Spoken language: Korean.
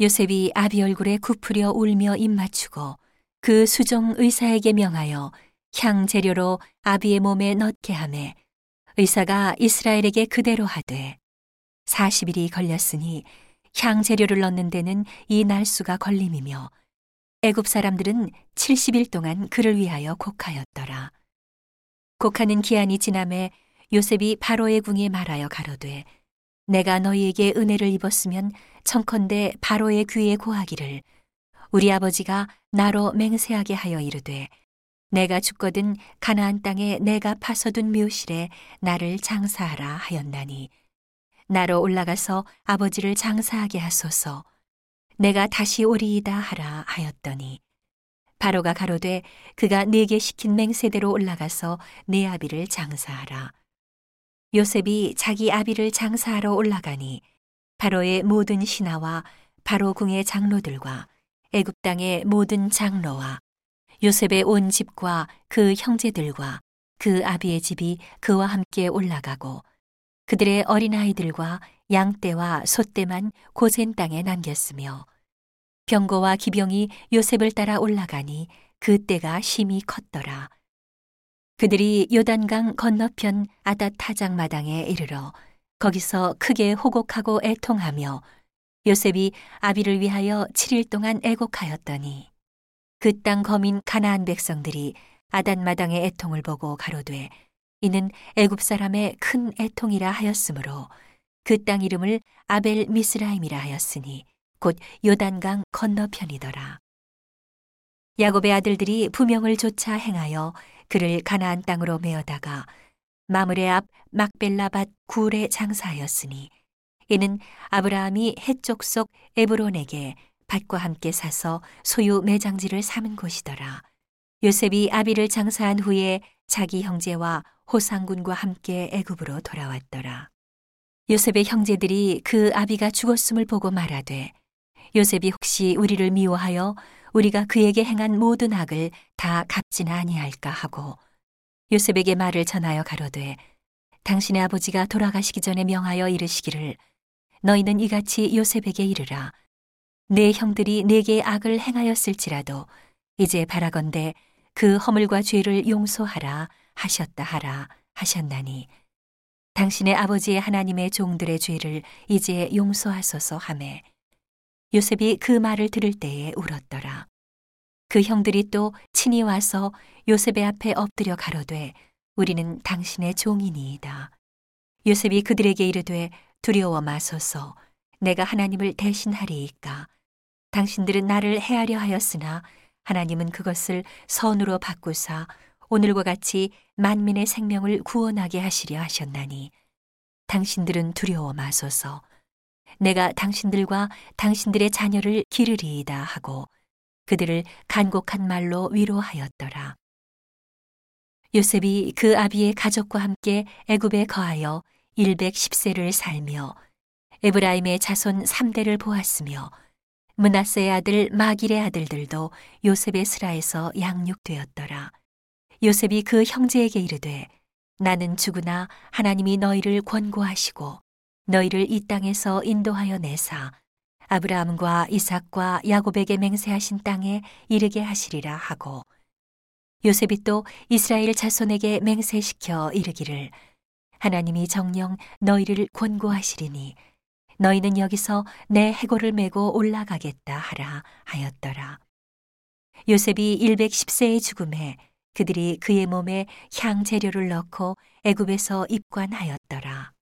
요셉이 아비 얼굴에 굽으려 울며 입맞추고 그 수종 의사에게 명하여 향 재료로 아비의 몸에 넣게 하매 의사가 이스라엘에게 그대로 하되 40일이 걸렸으니 향 재료를 넣는 데는 이 날수가 걸림이며 애굽 사람들은 70일 동안 그를 위하여 곡하였더라. 곡하는 기한이 지남에 요셉이 바로의 궁에 말하여 가로되 내가 너희에게 은혜를 입었으면 청컨대 바로의 귀에 고하기를 우리 아버지가 나로 맹세하게 하여 이르되 내가 죽거든 가나안 땅에 내가 파서둔 묘실에 나를 장사하라 하였나니 나로 올라가서 아버지를 장사하게 하소서. 내가 다시 오리이다 하라 하였더니 바로가 가로되 그가 네게 시킨 맹세대로 올라가서 네 아비를 장사하라 요셉이 자기 아비를 장사하러 올라가니 바로의 모든 신하와 바로 궁의 장로들과 애굽 땅의 모든 장로와 요셉의 온 집과 그 형제들과 그 아비의 집이 그와 함께 올라가고 그들의 어린아이들과 양떼와 소떼만 고센 땅에 남겼으며 병거와 기병이 요셉을 따라 올라가니 그 때가 심히 컸더라. 그들이 요단강 건너편 아닷 타작 마당에 이르러 거기서 크게 호곡하고 애통하며 요셉이 아비를 위하여 7일 동안 애곡하였더니 그 땅 거민 가나안 백성들이 아단 마당의 애통을 보고 가로되 이는 애굽 사람의 큰 애통이라 하였으므로 그 땅 이름을 아벨 미스라임이라 하였으니 곧 요단강 건너편이더라. 야곱의 아들들이 부명을 조차 행하여 그를 가나안 땅으로 메어다가 마므레 앞 막벨라밭 굴에 장사하였으니 이는 아브라함이 해쪽 속 에브론에게 밭과 함께 사서 소유 매장지를 삼은 곳이더라. 요셉이 아비를 장사한 후에 자기 형제와 호상군과 함께 애굽으로 돌아왔더라. 요셉의 형제들이 그 아비가 죽었음을 보고 말하되 요셉이 혹시 우리를 미워하여 우리가 그에게 행한 모든 악을 다 갚지나 아니할까 하고 요셉에게 말을 전하여 가로되 당신의 아버지가 돌아가시기 전에 명하여 이르시기를 너희는 이같이 요셉에게 이르라. 내 형들이 내게 악을 행하였을지라도 이제 바라건대 그 허물과 죄를 용서하라 하셨다 하라 하셨나니 당신의 아버지의 하나님의 종들의 죄를 이제 용서하소서 하매 요셉이 그 말을 들을 때에 울었더라. 그 형들이 또 친히 와서 요셉의 앞에 엎드려 가로되 우리는 당신의 종이니이다. 요셉이 그들에게 이르되 두려워 마소서 내가 하나님을 대신하리이까 당신들은 나를 해하려 하였으나 하나님은 그것을 선으로 바꾸사 오늘과 같이 만민의 생명을 구원하게 하시려 하셨나니 당신들은 두려워 마소서 내가 당신들과 당신들의 자녀를 기르리이다 하고 그들을 간곡한 말로 위로하였더라. 요셉이 그 아비의 가족과 함께 애굽에 거하여 110세를 살며 에브라임의 자손 3대를 보았으며 문하세의 아들 마길의 아들들도 요셉의 스라에서 양육되었더라. 요셉이 그 형제에게 이르되 나는 죽으나 하나님이 너희를 권고하시고 너희를 이 땅에서 인도하여 내사 아브라함과 이삭과 야곱에게 맹세하신 땅에 이르게 하시리라 하고 요셉이 또 이스라엘 자손에게 맹세시켜 이르기를 하나님이 정령 너희를 권고하시리니 너희는 여기서 내 해골을 메고 올라가겠다 하라 하였더라. 요셉이 110세의 죽음에 그들이 그의 몸에 향 재료를 넣고 애굽에서 입관하였더라.